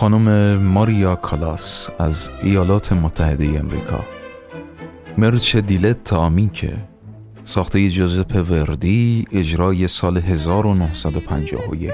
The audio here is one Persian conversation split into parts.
خانم ماریا کالاس از ایالات متحده امریکا. مرچ دیلت آمیکه ساخته جوزپ وردی اجرای سال 1951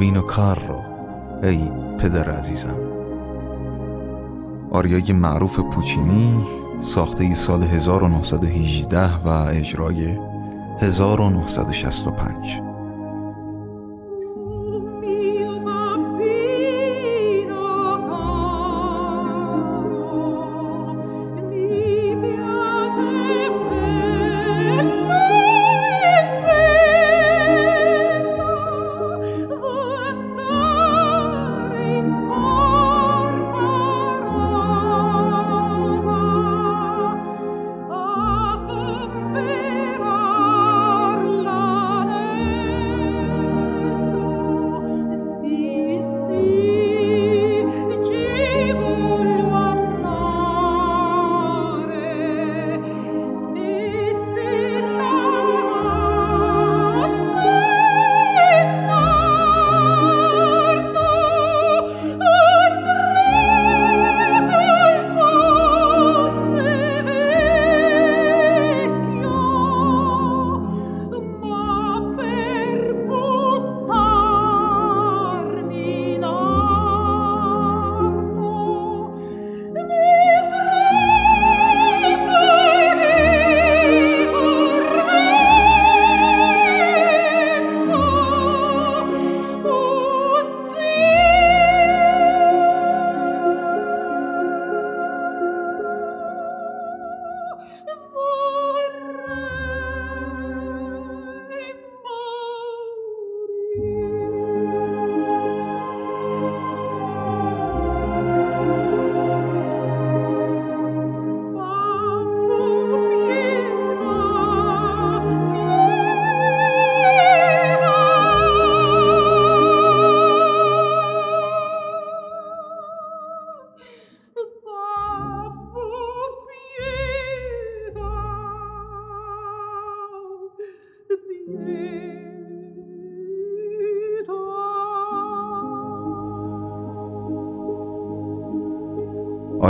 اومیو بابینو کار رو. ای پدر عزیزم. آریای معروف پوچینی ساخته سال 1918 و اجرای 1965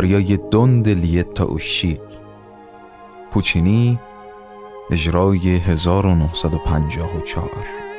آریای دون لیتا اوشی پوچینی اجرای 1954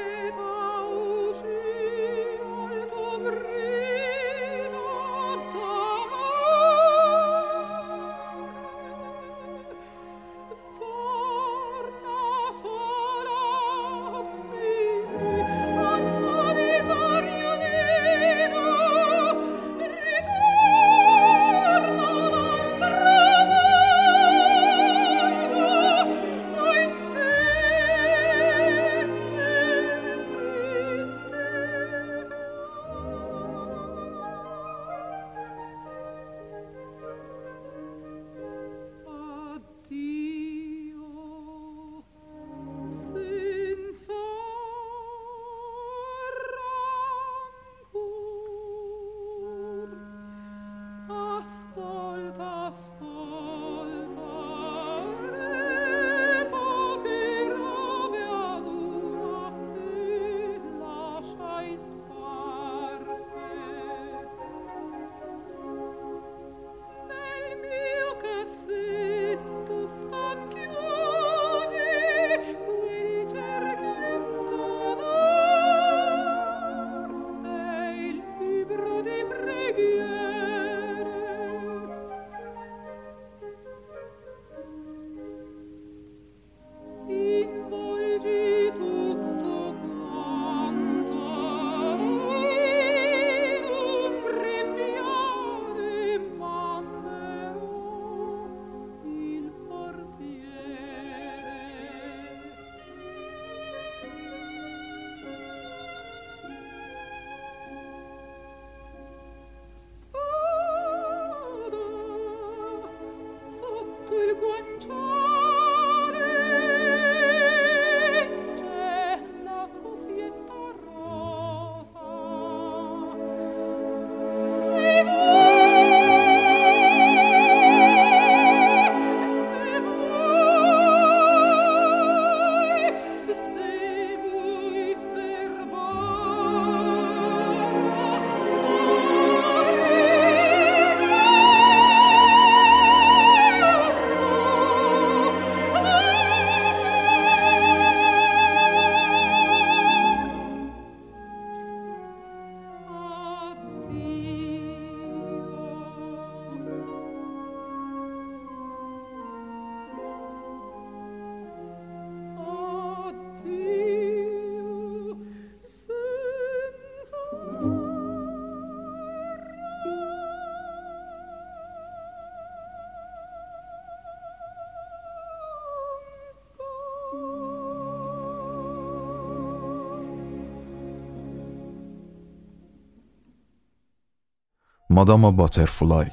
ماداما باترفلای.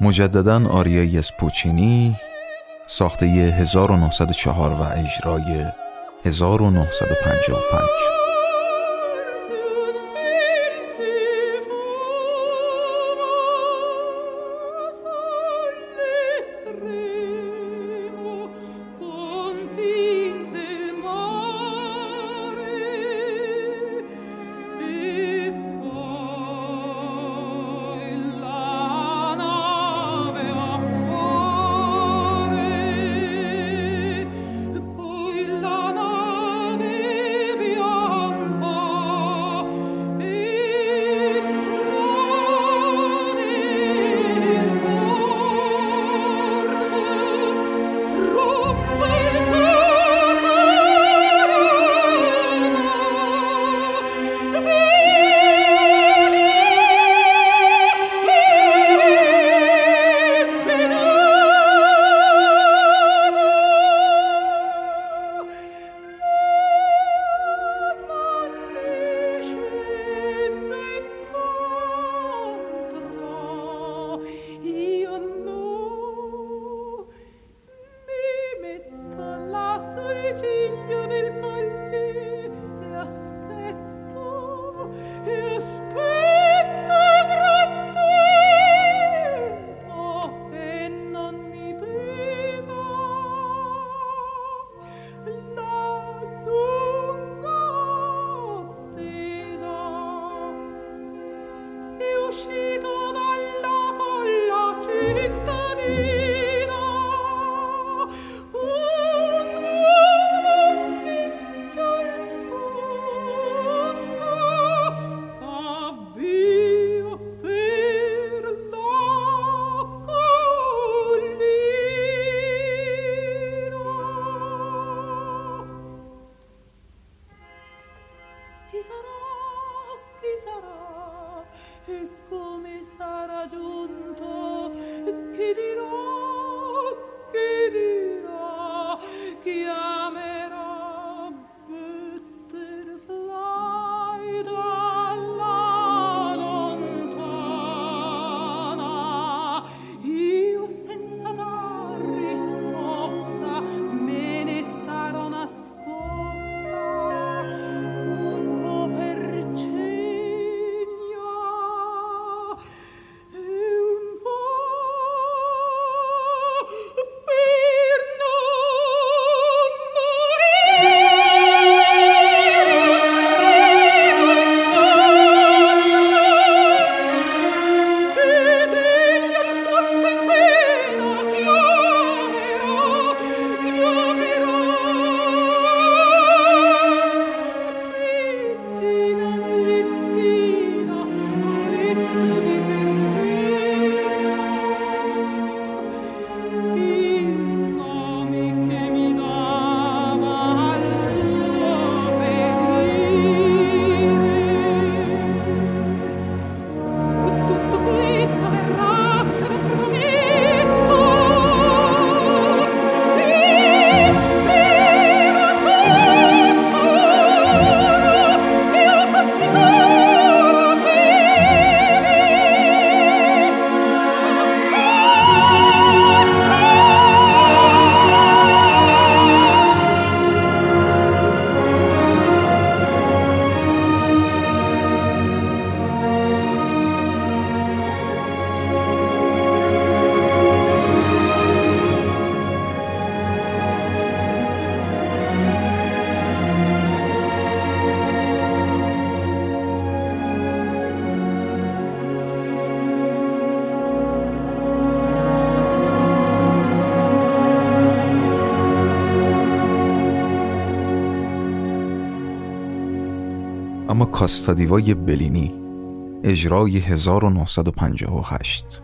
مجددا آریای از پوچینی ساخته 1904 و اجرای 1955 کاستادیوای بلینی اجرای 1958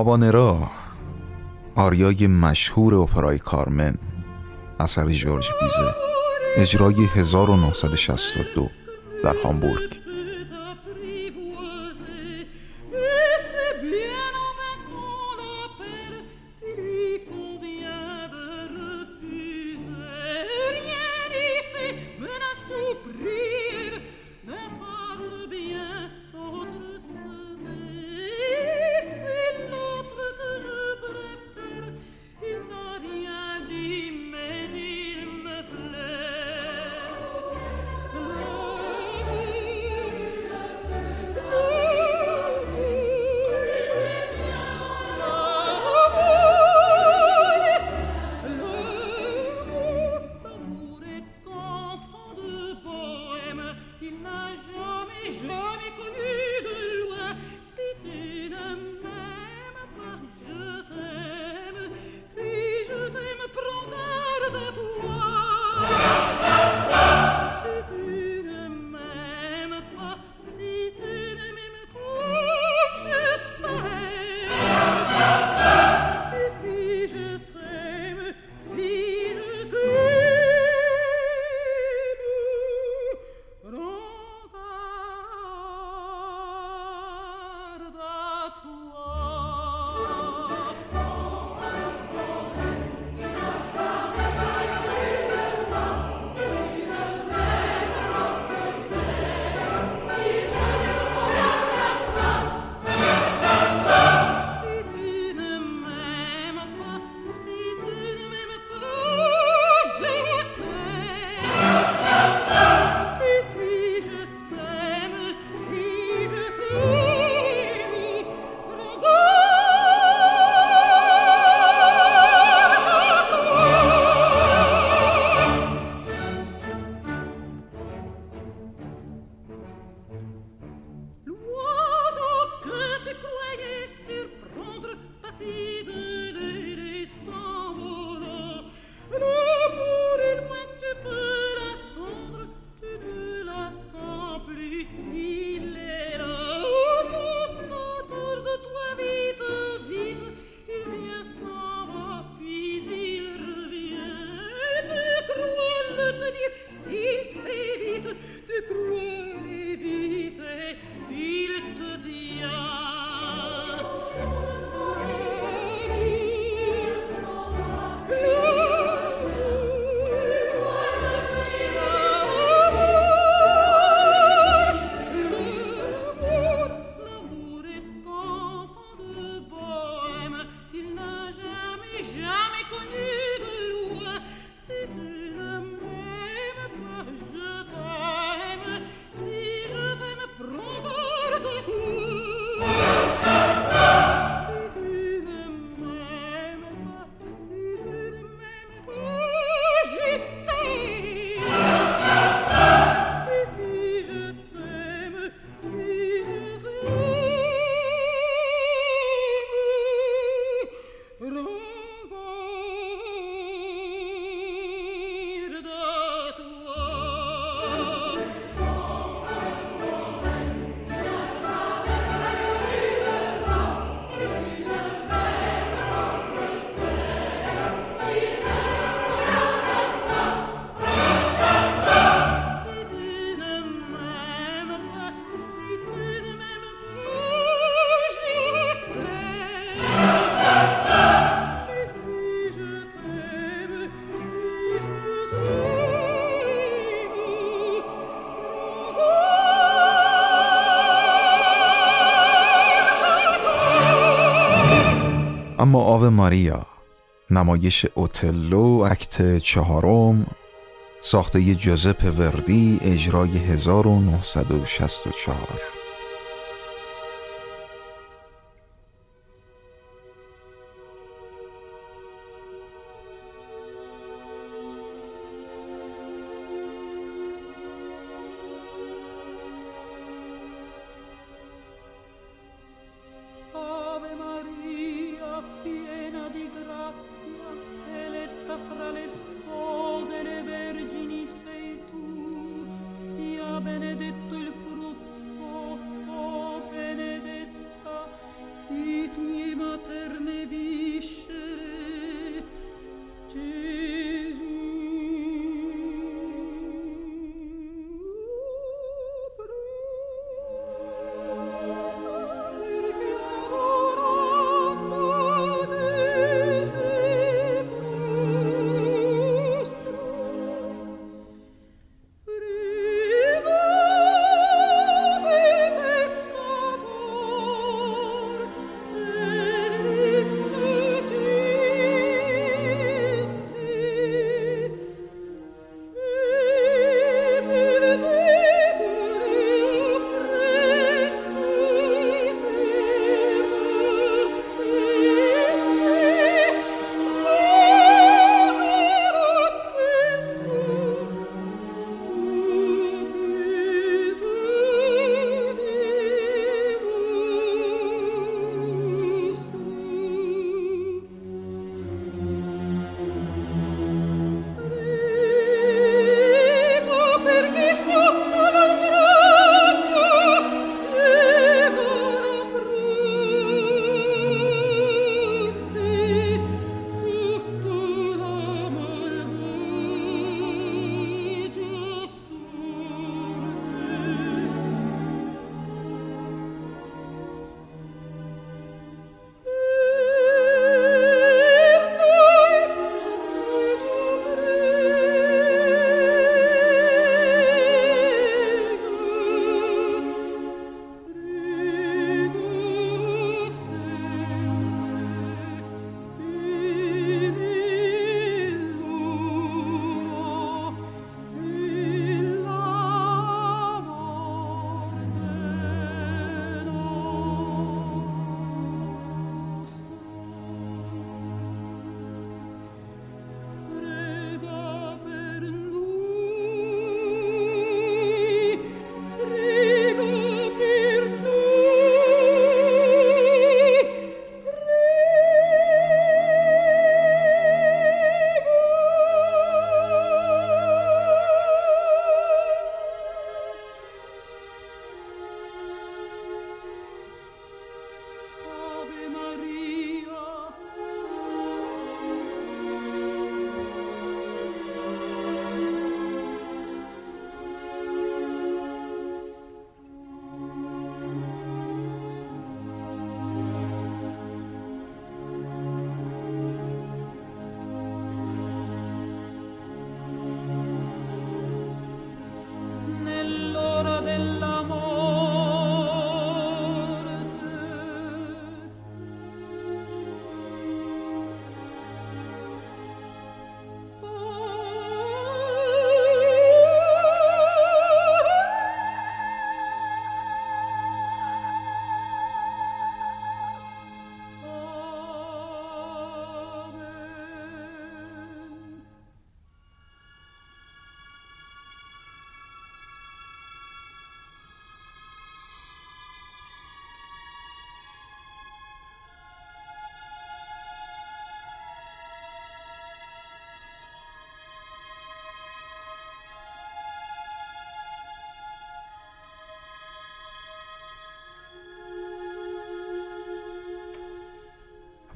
هابانرا آریای مشهور اپرای کارمن. اثر جورج بیزه. اجرای 1962 در هامبورگ. آو ماریا نمایش اوتلو اکت چهارم ساخته جوزپ وردی اجرای 1964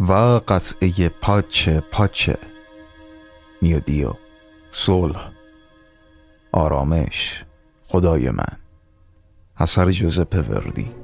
و قطعه پاچه پاچه میودیو صلح آرامش خدای من اثر جوزپ وردی